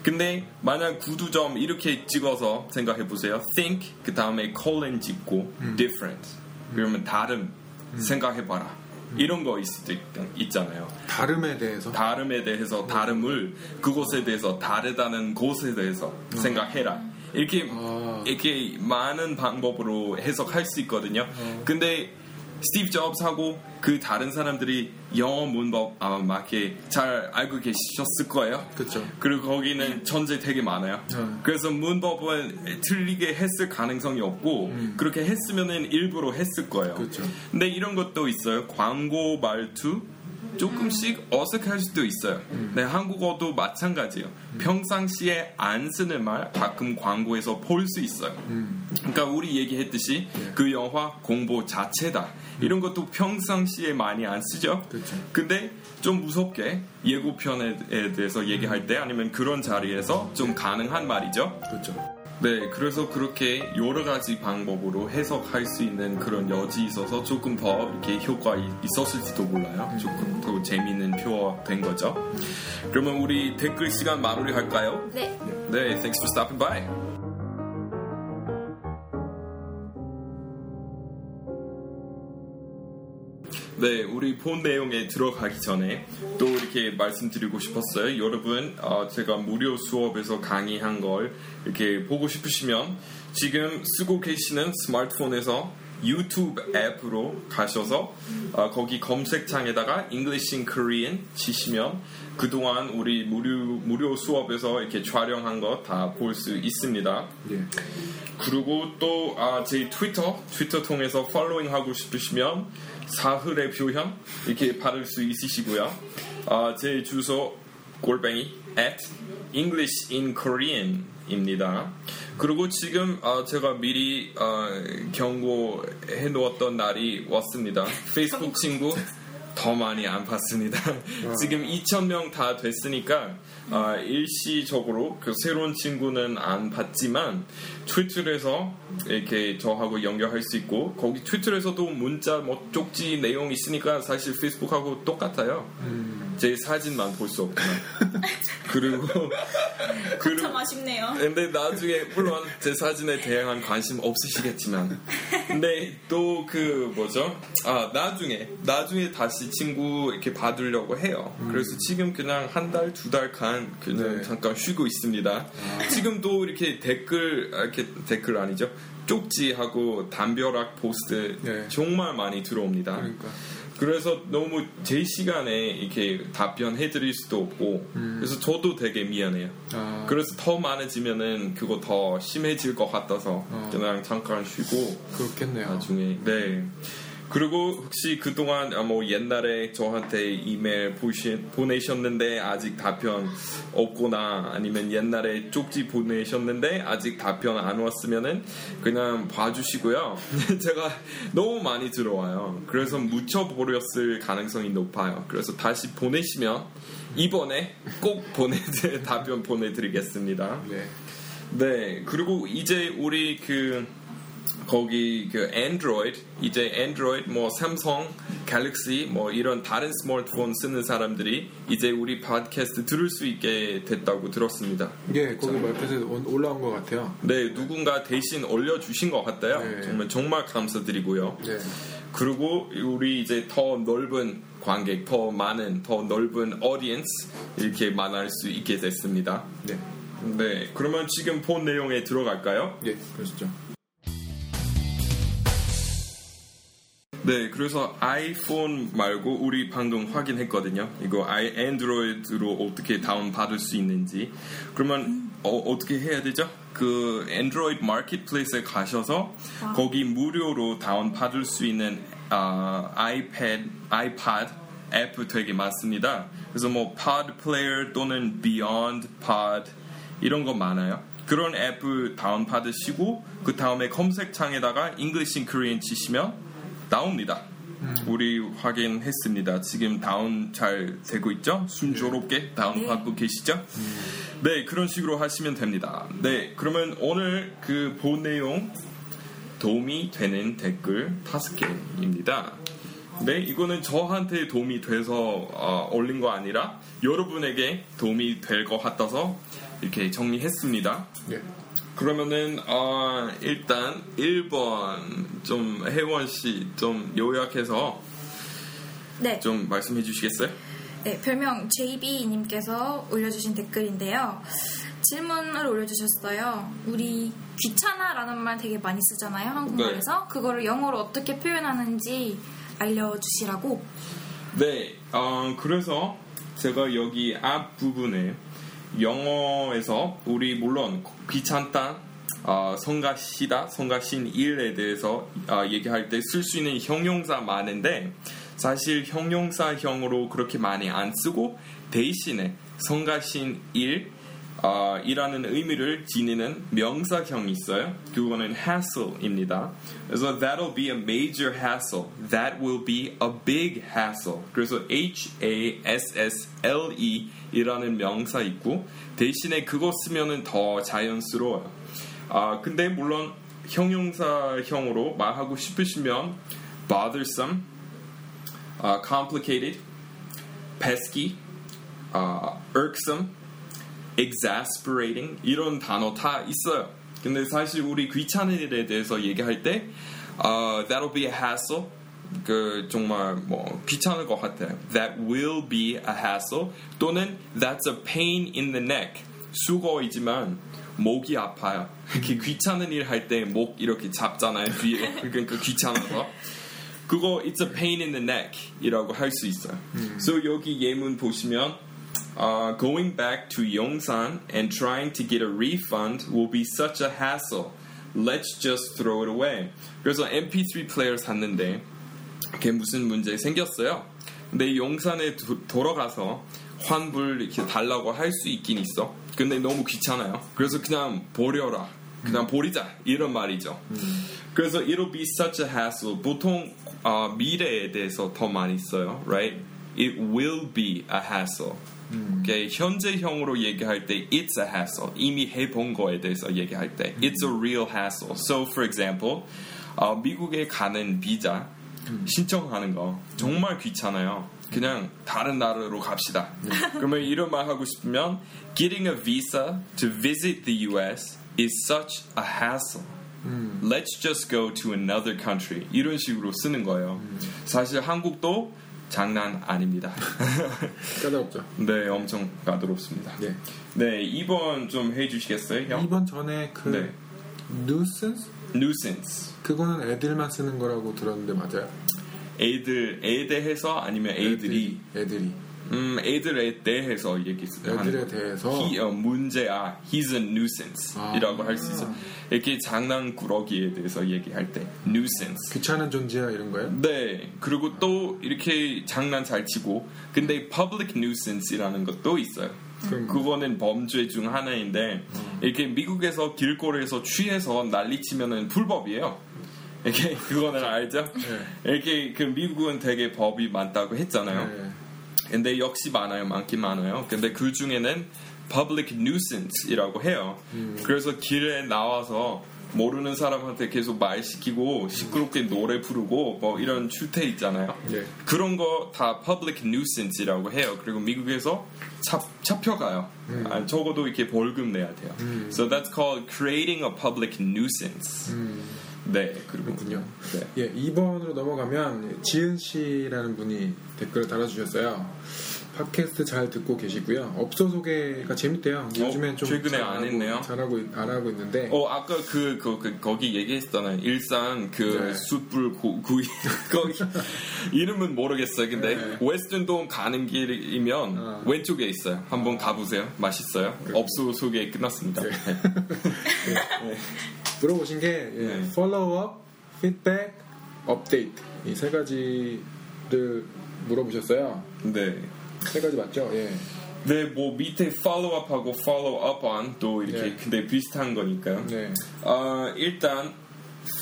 근데 만약 구두점 이렇게 찍어서 생각해 보세요. think 그 다음에 colon 찍고 different 그러면 다름 생각해 봐라. 이런 거 있을 때 있잖아요. 다름에 대해서. 다름에 대해서 다름을 그것에 대해서 다르다는 곳에 대해서 생각해라. 이렇게 아. 이렇게 많은 방법으로 해석할 수 있거든요. 근데 스티브 잡스하고 그 다른 사람들이 영어 문법 아마 맞게 잘 알고 계셨을 거예요. 그쵸. 그리고 거기는 전제 되게 많아요. 네. 그래서 문법은 틀리게 했을 가능성이 없고 그렇게 했으면은 일부러 했을 거예요. 그쵸. 근데 이런 것도 있어요. 광고 말투 조금씩 어색할 수도 있어요. 네, 한국어도 마찬가지예요. 평상시에 안 쓰는 말 가끔 광고에서 볼 수 있어요. 그러니까 우리 얘기했듯이 그 영화 공보 자체다. 이런 것도 평상시에 많이 안 쓰죠. 그쵸. 근데 좀 무섭게 예고편에 대해서 얘기할 때 아니면 그런 자리에서 좀 가능한 말이죠. 그렇죠. 네, 그래서 그렇게 여러 가지 방법으로 해석할 수 있는 그런 여지 있어서 조금 더 이렇게 효과 이- 있었을지도 몰라요. 조금 더 재미있는 표가 된 거죠. 그러면 우리 댓글 시간 마무리 할까요? 네. 네, thanks for stopping by. 네, 우리 본 내용에 들어가기 전에 또 이렇게 말씀드리고 싶었어요. 여러분, 어, 제가 무료 수업에서 강의한 걸 이렇게 보고 싶으시면 지금 쓰고 계시는 스마트폰에서 유튜브 앱으로 가셔서 어, 거기 검색창에다가 English in Korean 치시면 그동안 우리 무료, 무료 수업에서 이렇게 촬영한 거 다 볼 수 있습니다. 예. 그리고 또 아, 제 트위터 트위터 통해서 팔로잉 하고 싶으시면 사흘의 표현 이렇게 받을 수 있으시고요. 아, 제 주소 골뱅이 at English in Korean 입니다. 그리고 지금 어, 제가 미리 어, 경고해 놓았던 날이 왔습니다. [LAUGHS] 페이스북 친구 더 많이 안 봤습니다. [LAUGHS] 지금 2,000명 다 됐으니까 어, 일시적으로 그 새로운 친구는 안 봤지만 트위터에서 이렇게 저하고 연결할 수 있고 거기 트위터에서도 문자 뭐 쪽지 내용 있으니까 사실 페이스북하고 똑같아요. 제 사진만 볼 수 없구나. [LAUGHS] 그리고 [LAUGHS] 그리고 참 아쉽네요. 근데 나중에 물론 제 사진에 대한 관심 없으시겠지만 근데 또 그 뭐죠 아 나중에 나중에 다시 친구 이렇게 받으려고 해요. 그래서 지금 그냥 한 달 두 달간 그냥 네. 잠깐 쉬고 있습니다. 지금도 이렇게 댓글 아, 이렇게 댓글 아니죠? 쪽지하고 담벼락 포스트 네. 정말 많이 들어옵니다. 그러니까. 그래서 너무 제 시간에 이렇게 답변해 드릴 수도 없고 그래서 저도 되게 미안해요. 아, 그래서 더 많아지면은 그거 더 심해질 것 같아서 어. 그냥 잠깐 쉬고 그렇겠네요. 나중에 네 그리고 혹시 그동안 아, 뭐 옛날에 저한테 이메일 보시, 보내셨는데 아직 답변 없거나 아니면 옛날에 쪽지 보내셨는데 아직 답변 안 왔으면은 그냥 봐주시고요. [LAUGHS] 제가 너무 많이 들어와요. 그래서 묻혀버렸을 가능성이 높아요. 그래서 다시 보내시면 이번에 꼭 보내 [LAUGHS] 답변 보내드리겠습니다. 네. 네, 그리고 이제 우리 그 거기 그 안드로이드 이제 안드로이드 뭐 삼성, 갤럭시 뭐 이런 다른 스마트폰 쓰는 사람들이 이제 우리 팟캐스트 들을 수 있게 됐다고 들었습니다. 예, 거기 말표에 올라온 것 같아요. 네, 누군가 대신 올려주신 것 같아요. 네. 정말 정말 감사드리고요. 네. 그리고 우리 이제 더 넓은 관객, 더 많은, 더 넓은 어디언스 이렇게 만날 수 있게 됐습니다. 네. 네, 그러면 지금 본 내용에 들어갈까요? 예, 그러시죠. 네, 그래서 아이폰 말고 우리 방금 확인했거든요. 이거 아이 안드로이드로 어떻게 다운 받을 수 있는지. 그러면 어, 떻게 해야 되죠? 그 안드로이드 마켓플레이스에 가셔서 거기 무료로 다운 받을 수 있는 아, 아이패드, 아이팟 앱 되게 많습니다. 그래서 뭐 Pod Player 또는 Beyond Pod 이런 거 많아요. 그런 앱을 다운 받으시고 그 다음에 검색창에다가 English in Korean 치시면 나옵니다. 우리 확인했습니다. 지금 다운 잘 되고 있죠? 순조롭게 다운 네. 받고 계시죠? 네, 그런 식으로 하시면 됩니다. 네, 그러면 오늘 그 본 내용 도움이 되는 댓글 다섯 개입니다. 네, 이거는 저한테 도움이 돼서 어, 올린 거 아니라 여러분에게 도움이 될 것 같아서 이렇게 정리했습니다. 예. 그러면은 어, 일단 1번 좀 혜원 씨 좀 요약해서 네. 좀 말씀해 주시겠어요? 네, 별명 JB님께서 올려주신 댓글인데요. 질문을 올려주셨어요. 우리 귀찮아라는 말 되게 많이 쓰잖아요, 한국말에서. 그거를 영어로 어떻게 표현하는지 알려주시라고. 네, 어, 그래서 제가 여기 앞 부분에 영어에서 우리 물론 귀찮다, 어, 성가시다, 성가신 일에 대해서 어, 얘기할 때 쓸 수 있는 형용사 많은데 사실 형용사형으로 그렇게 많이 안 쓰고 대신에 성가신 일 어, 이라는 의미를 지니는 명사형이 있어요. 그거는 hassle입니다. 그래서 that'll be a major hassle. That will be a big hassle. 그래서 H-A-S-S-L-E 이라는 명사 있고 대신에 그거 쓰면은 더 자연스러워요. 아 근데 물론 형용사형으로 말하고 싶으시면 bothersome, 아, complicated, pesky, 아, irksome exasperating 이런 단어 다 있어요. 근데 사실 우리 귀찮은 일에 대해서 얘기할 때 어, that'll be a hassle 그 정말 뭐 귀찮을 것 같아요. That will be a hassle 또는 that's a pain in the neck 수거이지만 목이 아파요. 이렇게 귀찮은 일 할 때 목 이렇게 잡잖아요 뒤에 그러니까 귀찮아서 그거 it's a pain in the neck 이라고 할 수 있어요. 그래서 여기 예문 보시면 uh, going back to Yongsan and trying to get a refund will be such a hassle. Let's just throw it away. 그래서 MP3 플레이어 샀는데 그게 무슨 문제 생겼어요. 근데 용산에 도- 돌아가서 환불 이렇게 달라고 할 수 있긴 있어. 근데 너무 귀찮아요. 그래서 그냥 버려라. 그냥 버리자 이런 말이죠. 그래서 it'll be such a hassle. 보통 어, 미래에 대해서 더 많이 써요, right? It will be a hassle. 오케이, 현재형으로 얘기할 때 it's a hassle. 이미 해본 거에 대해서 얘기할 때 it's a real hassle. So, for example, 어, 미국에 가는 비자 신청하는 거 정말 귀찮아요. 그냥 다른 나라로 갑시다. 그러면 이런 말 하고 싶으면 getting a visa to visit the US is such a hassle. Let's just go to another country. 이런 식으로 쓰는 거예요. 사실 한국도 장난 아닙니다. [LAUGHS] 까다롭죠. 네, 엄청 까다롭습니다. 네. 네, 2번 좀 해주시겠어요, 형? 2번 전에 그 네. nuisance nuisance. 그거는 애들만 쓰는 거라고 들었는데 맞아요? 애들에 대해서 아니면 애들이 애들이 음 애들에 대해서 얘기하는 애들에 거. 대해서 he, 어, 문제야 he's a nuisance 아. 이라고 할수 있어 이렇게 장난꾸러기에 대해서 얘기할 때 nuisance 귀찮은 존재야 이런 거예요? 네 그리고 또 이렇게 장난 잘 치고 근데 public nuisance이라는 것도 있어요 그럼 그거는 범죄 중 하나인데 이렇게 미국에서 길거리에서 취해서 난리치면은 불법이에요. 이렇게 그거는 알죠? 이렇게 그 미국은 되게 법이 많다고 했잖아요. 네. 근데 역시 많아요, 많긴 많아요. 근데 그 중에는 public nuisance이라고 해요. 그래서 길에 나와서 모르는 사람한테 계속 말 시키고 시끄럽게 노래 부르고 뭐 이런 추태 있잖아요. 네. 그런 거 다 public nuisance이라고 해요. 그리고 미국에서 잡, 잡혀가요. 아, 적어도 이렇게 벌금 내야 돼요. So that's called creating a public nuisance. 네, 그렇군요. 네. 예, 2번으로 넘어가면 지은 씨라는 분이 댓글을 달아주셨어요. 팟캐스트 잘 듣고 계시고요. 업소 소개가 재밌대요. 요즘엔 좀 어, 최근에 안 잘하고- 했네요. 잘하고 있- 안 하고 있는데 어 아까 그, 그, 그 거기 얘기했잖아요. 일산 그 네. 숯불 구, 구이 [LAUGHS] 거기 이름은 모르겠어요. 근데 네. 웨스턴돔 가는 길이면 어. 왼쪽에 있어요. 한번 가보세요. 맛있어요. 업소 소개 끝났습니다. 네. 네. [LAUGHS] 물어보신 게 예, 네. follow-up, feedback, update 이세 가지를 물어보셨어요. 네. 세 가지 맞죠? 예. 네, 뭐 밑에 follow up하고 follow up on 또 이렇게 네. 근데 비슷한 거니까요. 네. 어, 일단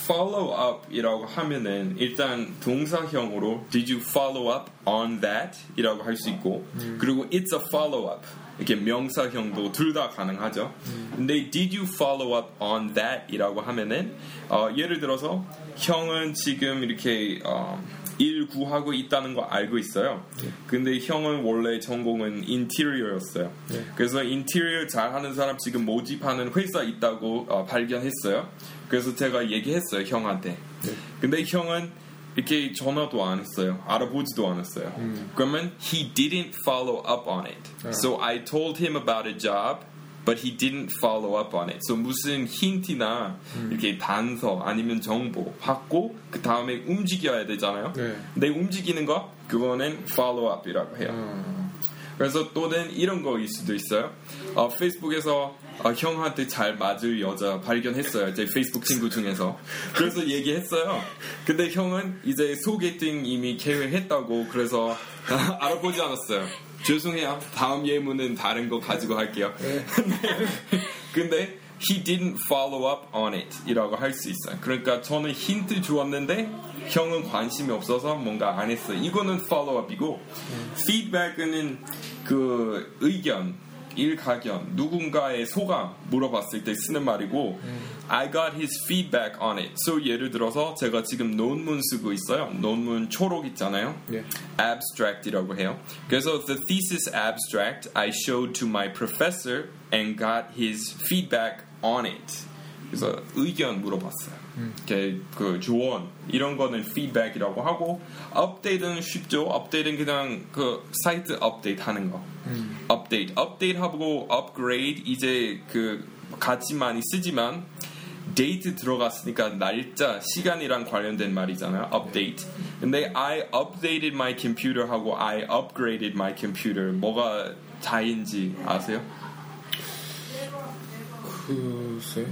follow up이라고 하면은 일단 동사형으로 did you follow up on that 이라고 할 수 있고 그리고 it's a follow up 이렇게 명사형도 둘 다 가능하죠. 근데 did you follow up on that 이라고 하면은 어, 예를 들어서 형은 지금 이렇게 어, 일 구하고 있다는 거 알고 있어요. 근데 형은 원래 전공은 인테리어였어요. 네. 그래서 인테리어 잘하는 사람 지금 모집하는 회사 있다고 어, 발견했어요. 그래서 제가 얘기했어요 형한테. 네. 근데 형은 이렇게 전화도 안 했어요. 알아보지도 않았어요. 그러면 he didn't follow up on it. So I told him about a job, but he didn't follow up on it. So 무슨 힌트나 이렇게 단서 아니면 정보 받고 그 다음에 움직여야 되잖아요. 네. 근데 움직이는 거 그거는 follow up이라고 해요. 어, 그래서 또는 이런 거일 수도 있어요. 어, 페이스북에서 어, 형한테 잘 맞을 여자 발견했어요. 제 페이스북 친구 중에서. 그래서 얘기했어요. 근데 형은 이제 소개팅 이미 계획했다고 그래서 [LAUGHS] 알아보지 않았어요. 죄송해요. 다음 예문은 다른 거 가지고 할게요. [LAUGHS] 근데 he didn't follow up on it 이라고 할 수 있어요. 그러니까 저는 힌트 주었는데 형은 관심이 없어서 뭔가 안 했어요. 이거는 follow up이고 feedback은 그 의견, 일가견, 누군가의 소감 물어봤을 때 쓰는 말이고 I got his feedback on it. So 예를 들어서 제가 지금 논문 쓰고 있어요. 논문 초록 있잖아요. 예. abstract이라고 해요. 그래서 the thesis abstract I showed to my professor and got his feedback on it. 그래서 의견 물어봤어요. 이렇게 그 조언 이런 거는 feedback이라고 하고 update는 쉽죠. update는 그냥 그 사이트 업데이트 하는 거. update, update 하고 upgrade 이제 그 같이 많이 쓰지만 데이트 들어갔으니까 날짜, 시간이랑 관련된 말이잖아요. update. 근데 I updated my computer 하고 I upgraded my computer 뭐가 차이인지 아세요? 글쎄.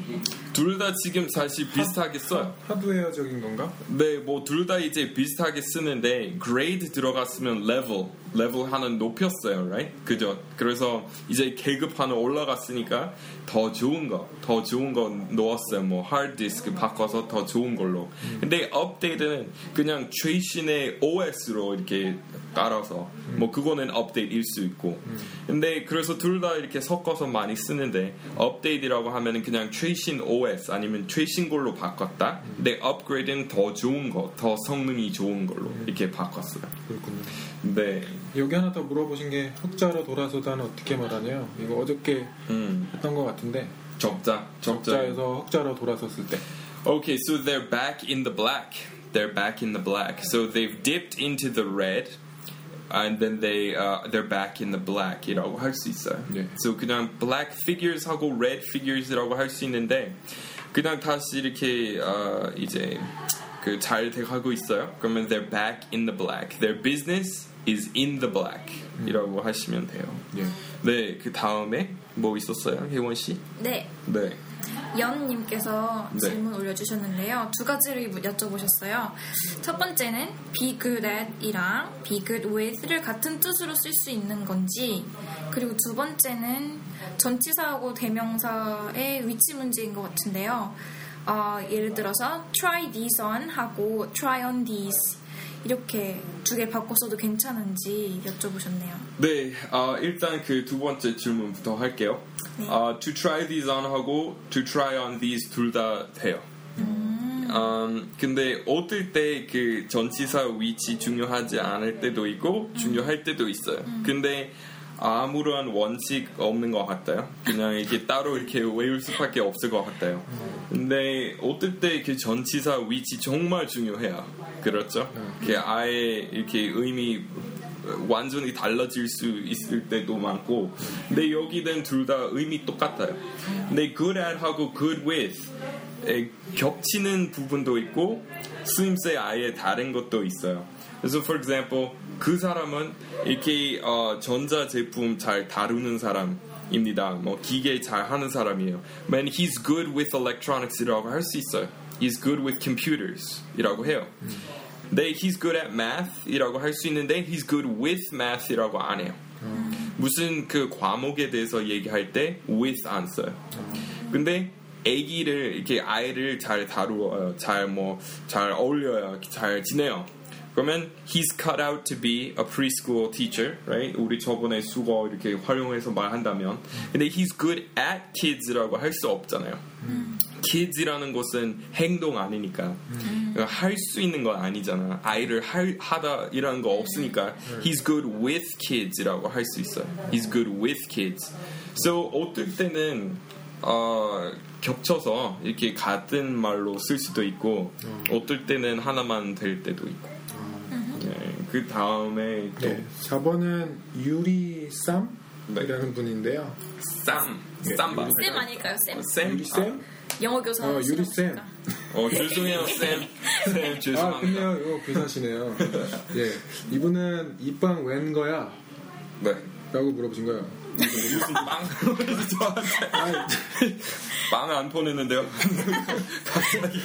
둘 다 지금 사실 비슷하게 써요. 하드웨어적인 건가? 네, 뭐 둘 다 이제 비슷하게 쓰는데 grade 들어갔으면 level 레벨 하나 높였어요, right? 그죠? 그래서 이제 계급 하나 올라갔으니까 더 좋은 거, 더 좋은 거 넣었어요. 뭐 하드디스크 바꿔서 더 좋은 걸로. 근데 업데이트는 그냥 최신의 OS로 이렇게 깔아서 뭐 그거는 업데이트일 수 있고. 근데 그래서 둘 다 이렇게 섞어서 많이 쓰는데 업데이트라고 하면은 그냥 최신 OS 아니면 최신 걸로 바꿨다. 근데 업그레이드는 더 좋은 거, 더 성능이 좋은 걸로 이렇게 바꿨어요. 그렇군요. 네. 여기 하나 더 물어보신 게 흑자로 돌아서다는 어떻게 말하냐요? 이거 어저께 음. 했던 것 같은데 적자, 적자. 적자에서 흑자로 돌아섰을 때 Okay, so they're back in the black. They're back in the black. So they've dipped into the red, and then they uh, they're back in the black이라고 할 수 있어요. 네. So 그냥 black figures하고 red figures라고 할 수 있는데 그냥 다시 이렇게 어, 이제 그 잘 돼가고 있어요. 그러면 they're back in the black. Their business is in the black이라고 하시면 돼요. 예. 네, 그 다음에 뭐 있었어요, 혜원 씨? 네. 네. 연님께서 네. 질문 올려주셨는데요. 두 가지를 여쭤보셨어요. 첫 번째는 be good at이랑 be good with를 같은 뜻으로 쓸 수 있는 건지, 그리고 두 번째는 전치사하고 대명사의 위치 문제인 것 같은데요. 어, 예를 들어서 try this on 하고 try on this 이렇게 두 개 바꿔서도 괜찮은지 여쭤보셨네요. 네, 어, 일단 그 두 번째 질문부터 할게요. 네. 어, to try these on 하고 to try on these 둘 다 돼요. 음, 근데 어떨 때 그 전치사 위치 중요하지 않을 때도 있고 중요할 때도 있어요. 근데 아무런 원칙 없는 것 같아요. 그냥 이게 따로 이렇게 외울 수밖에 없을 것 같아요. 근데 어떨 때그 전치사 위치 정말 중요해요. 그렇죠? 그 아예 이렇게 의미 완전히 달라질 수 있을 때도 많고 근데 여기는 둘 다 의미 똑같아요 근데 good at 하고 good with 에 겹치는 부분도 있고 쓰임새 아예 다른 것도 있어요 그래서 for example 그 사람은 이렇게 어, 전자 제품 잘 다루는 사람입니다 뭐 기계 잘 하는 사람이에요 Man he's good with electronics이라고 할 수 있어요 He's good with computers 이라고 해요 네, he's good at math이라고 할 수 있는데 he's good with math이라고 안 해요. 무슨 그 과목에 대해서 얘기할 때 with 안 써요. 근데 아기를 이렇게 아이를 잘 다루어요. 잘 뭐잘 어울려요. 잘 지내요. 그러면 he's cut out to be a preschool teacher, right? 우리 저번에 수거 이렇게 활용해서 말한다면 근데 he's good at kids라고 할 수 없잖아요. kids이라는 것은 행동 아니니까 할수 있는 건 아니잖아. 아이를 할, 하다 이라는 거 없으니까 he's good with kids이라고 할 수 있어요. He's good with kids. So 어떨 때는 어, 겹쳐서 이렇게 같은 말로 쓸 수도 있고 어떨 때는 하나만 될 때도 있고. 네, 그 다음에 또 네. 4번은 유리 쌈이라는 네. 분인데요. 쌈, 쌈바. 쌤 아닐까요, 쌤? 쌤? 유리 쌤? 영어 교사. 어, 유리 쌤. 아, 어, 죄송해요, 쌤. [LAUGHS] 쌤, 아, 죄송합니다. 근데요, 이거 교사시네요. [LAUGHS] 예. 이분은 입방 웬 거야? 네. 라고 물어보신 거예요. 무슨 빵? 저한테 아, 빵을 안 보냈는데요. 갑자기.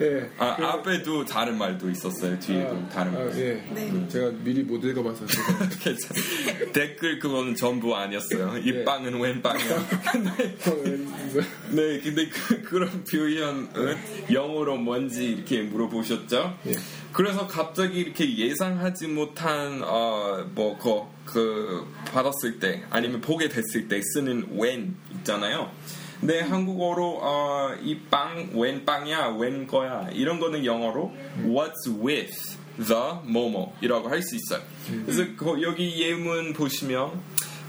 예. 아, 앞에도 다른 말도 있었어요. 뒤에도 다른 아, 말. 예. 네. 제가 미리 못 읽어봐서. 제가. [LAUGHS] 괜찮- 댓글 그거는 전부 아니었어요. 이 예. 빵은 웬 빵이야. 근데, [LAUGHS] 네, 근데 그, 그런 표현은 영어로 뭔지 이렇게 물어보셨죠? 예. 그래서 갑자기 이렇게 예상하지 못한 어뭐그 그 받았을 때 아니면 보게 됐을 때 쓰는 when 있잖아요. 근데 한국어로 어, 이빵 웬 빵이야 웬 거야 이런 거는 영어로 what's with the 뭐뭐이라고 할 수 있어요. 그래서 그- 여기 예문 보시면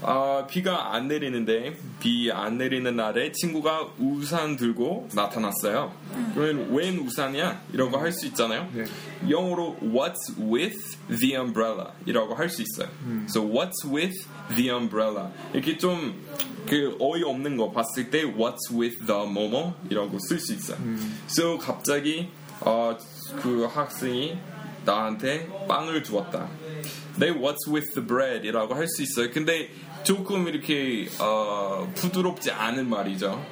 아, 비가 안 내리는데 비 안 내리는 날에 친구가 우산 들고 나타났어요. 그러면 웬 우산이야? 이라고 할 수 있잖아요. 네. 영어로 what's with the umbrella 이라고 할 수 있어요. So what's with the umbrella 이렇게 좀 그 어이없는 거 봤을 때 what's with the 뭐뭐 이라고 쓸 수 있어요. So 갑자기 어, 그 학생이 나한테 빵을 주었다. 네, what's with the bread 이라고 할 수 있어요. 근데 조금 이렇게 어, 부드럽지 않은 말이죠.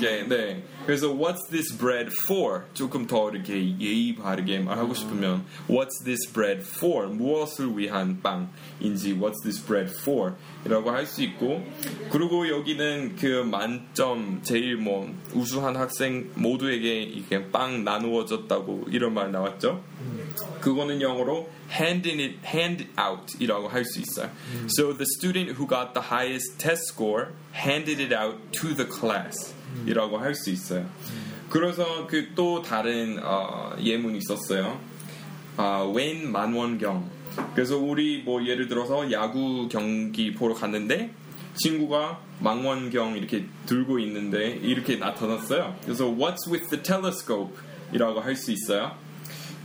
이렇게, 네. 그래서 what's this bread for? 조금 더 이렇게 예의 바르게 말하고 싶으면 what's this bread for? 무엇을 위한 빵인지 what's this bread for? 이라고 할 수 있고 그리고 여기는 그 만점 제일 뭐 우수한 학생 모두에게 이렇게 빵 나누어졌다고 이런 말 나왔죠. 그거는 영어로 hand in it, hand out 이라고 할 수 있어요. So the student who got the highest test score handed it out to the class 이라고 할 수 있어요. 그래서 그 또 다른 어, 예문이 있었어요. 아, 웬 만원경. 그래서 우리 뭐 예를 들어서 야구 경기 보러 갔는데 친구가 망원경 이렇게 들고 있는데 이렇게 나타났어요. 그래서 What's with the telescope? 이라고 할 수 있어요.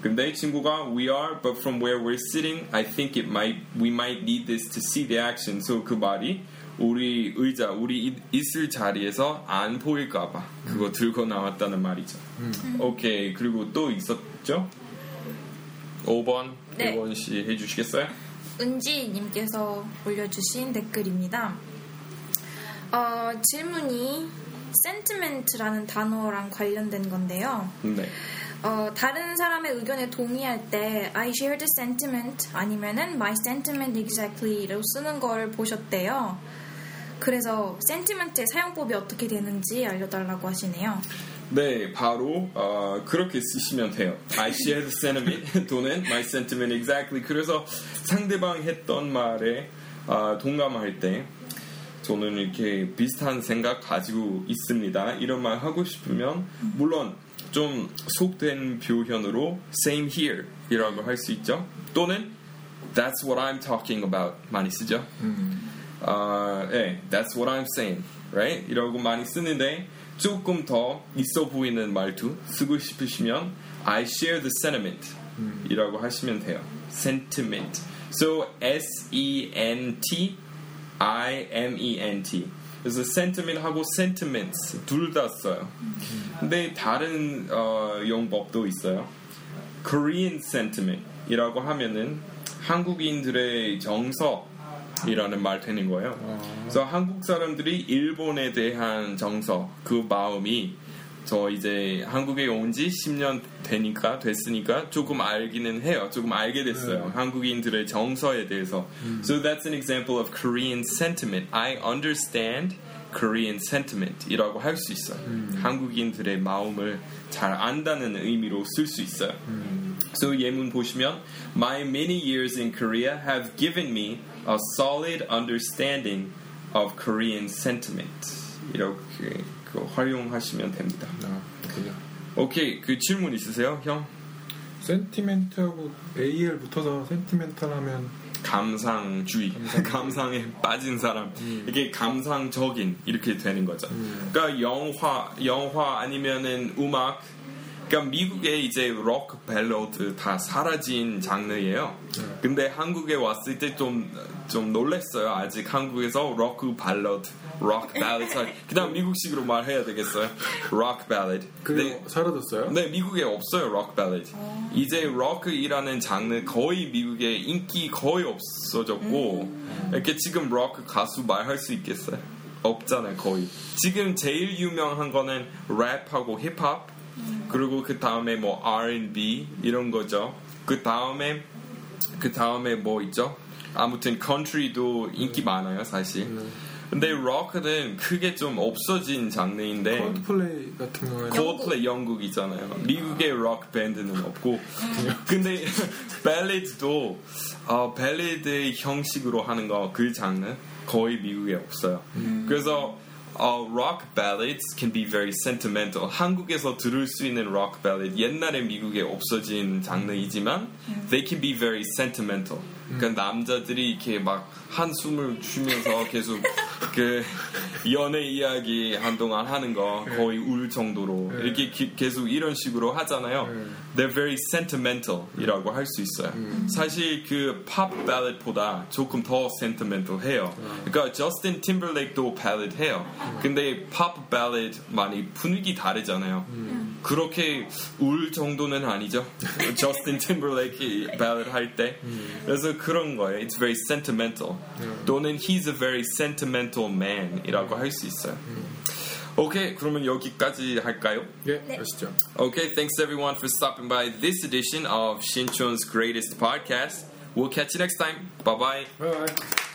근데 친구가 We are, but from where we're sitting, I think it might we might need this to see the action. So 그 말이 우리 의자, 우리 이- 있을 자리에서 안 보일까봐 그거 들고 나왔다는 말이죠. 오케이. 그리고 또 있었죠? 5번 네. 이원 씨 해주시겠어요? 은지님께서 올려주신 댓글입니다. 어, 질문이 sentiment라는 단어랑 관련된 건데요. 네. 어, 다른 사람의 의견에 동의할 때 I share the sentiment 아니면은 my sentiment exactly로 쓰는 걸 보셨대요. 그래서 sentiment의 사용법이 어떻게 되는지 알려달라고 하시네요. 네, 바로 어, 그렇게 쓰시면 돼요. I share the sentiment [LAUGHS] 또는 my sentiment exactly. 그래서 상대방 했던 말에 어, 동감할 때 저는 이렇게 비슷한 생각 가지고 있습니다. 이런 말 하고 싶으면 물론 좀 속된 표현으로 same here 이라고 할 수 있죠. 또는 that's what I'm talking about 많이 쓰죠. 아, 예, that's what I'm saying, right? 이라고 많이 쓰는데 조금 더 있어 보이는 말투 쓰고 싶으시면 I share the sentiment 이라고 하시면 돼요. sentiment. So S E N T I M E N T. 그래서 sentiment 하고 sentiments 둘 다 써요. 근데 다른 어, 용법도 있어요. Korean sentiment 이라고 하면은 한국인들의 정서 이라는 말 되는 거예요. 그래서 한국 사람들이 일본에 대한 정서, 그 마음이 저 이제 한국에 온 지 10년 되니까 됐으니까 조금 알기는 해요. 조금 알게 됐어요. 한국인들의 정서에 대해서. So that's an example of Korean sentiment. I understand Korean sentiment 이라고 할 수 있어요. 한국인들의 마음을 잘 안다는 의미로 쓸 수 있어요. So 예문 보시면 My many years in Korea have given me a solid understanding of Korean sentiment. 이렇게 그 활용하시면 됩니다. 아, 그렇군요. 오케이 그 질문 있으세요, 형? 센티멘트하고 AL 붙어서 센티멘탈하면 감상주의, [LAUGHS] 감상 에 빠진 사람, 이게 감상적인 이렇게 되는 거죠. 그러니까 영화, 영화 아니면은 음악, 그러니까 미국에 이제 rock ballad 다 사라진 장르예요. 근데 한국에 왔을 때 좀 좀 놀랬어요. 아직 한국에서 록 발라드, 록 발라드. 그다음 미국식으로 말해야 되겠어요. rock ballad. 그게 사라졌어요? 네, 미국에 없어요, rock ballad. 이제 록이라는 장르 거의 미국에 인기 거의 없어졌고, 이렇게 지금 록 가수 말할 수 있겠어요? 없잖아요, 거의. 지금 제일 유명한 거는 랩하고 힙합, 그리고 그 다음에 뭐 R&B 이런 거죠. 그 다음에 그 다음에 뭐 있죠? 아무튼 컨트리도 인기 많아요, 사실. 근데 록은 크게 좀 없어진 장르인데 콜드플레이 같은 경우에는 콜플레이 영국이잖아요. 미국의 록 밴드는 없고. 근데 [LAUGHS] ballad도 어, ballad의 형식으로 하는 거 그 장르 거의 미국에 없어요. 그래서 어, rock ballads can be very sentimental. 한국에서 들을 수 있는 rock ballad 옛날에 미국에 없어진 장르이지만 they can be very sentimental. 그러니까 남자들이 이렇게 막 한숨을 쉬면서 [LAUGHS] 계속 그 연애 이야기 한동안 하는 거 거의 울 정도로 이렇게 기- 계속 이런 식으로 하잖아요. They're very sentimental이라고 할 수 있어요. 사실 그팝 발렛보다 조금 더 sentimental해요. 그러니까 저스틴 팀벌레이크도 발렛 해요. 근데 팝 발렛 많이 분위기 다르잖아요. 그렇게 울 정도는 아니죠. 저스틴 팀벌레이크 발을 할 때. 그래서 그런 거예요. It's very sentimental. 또는 he's a very sentimental man이라고 할 수 있어요. 오케이, 그러면 여기까지 할까요? 예, 아시죠? Okay, thanks everyone for stopping by this edition of Shinchon's Greatest Podcast. We'll catch you next time. Bye bye. 바이바이.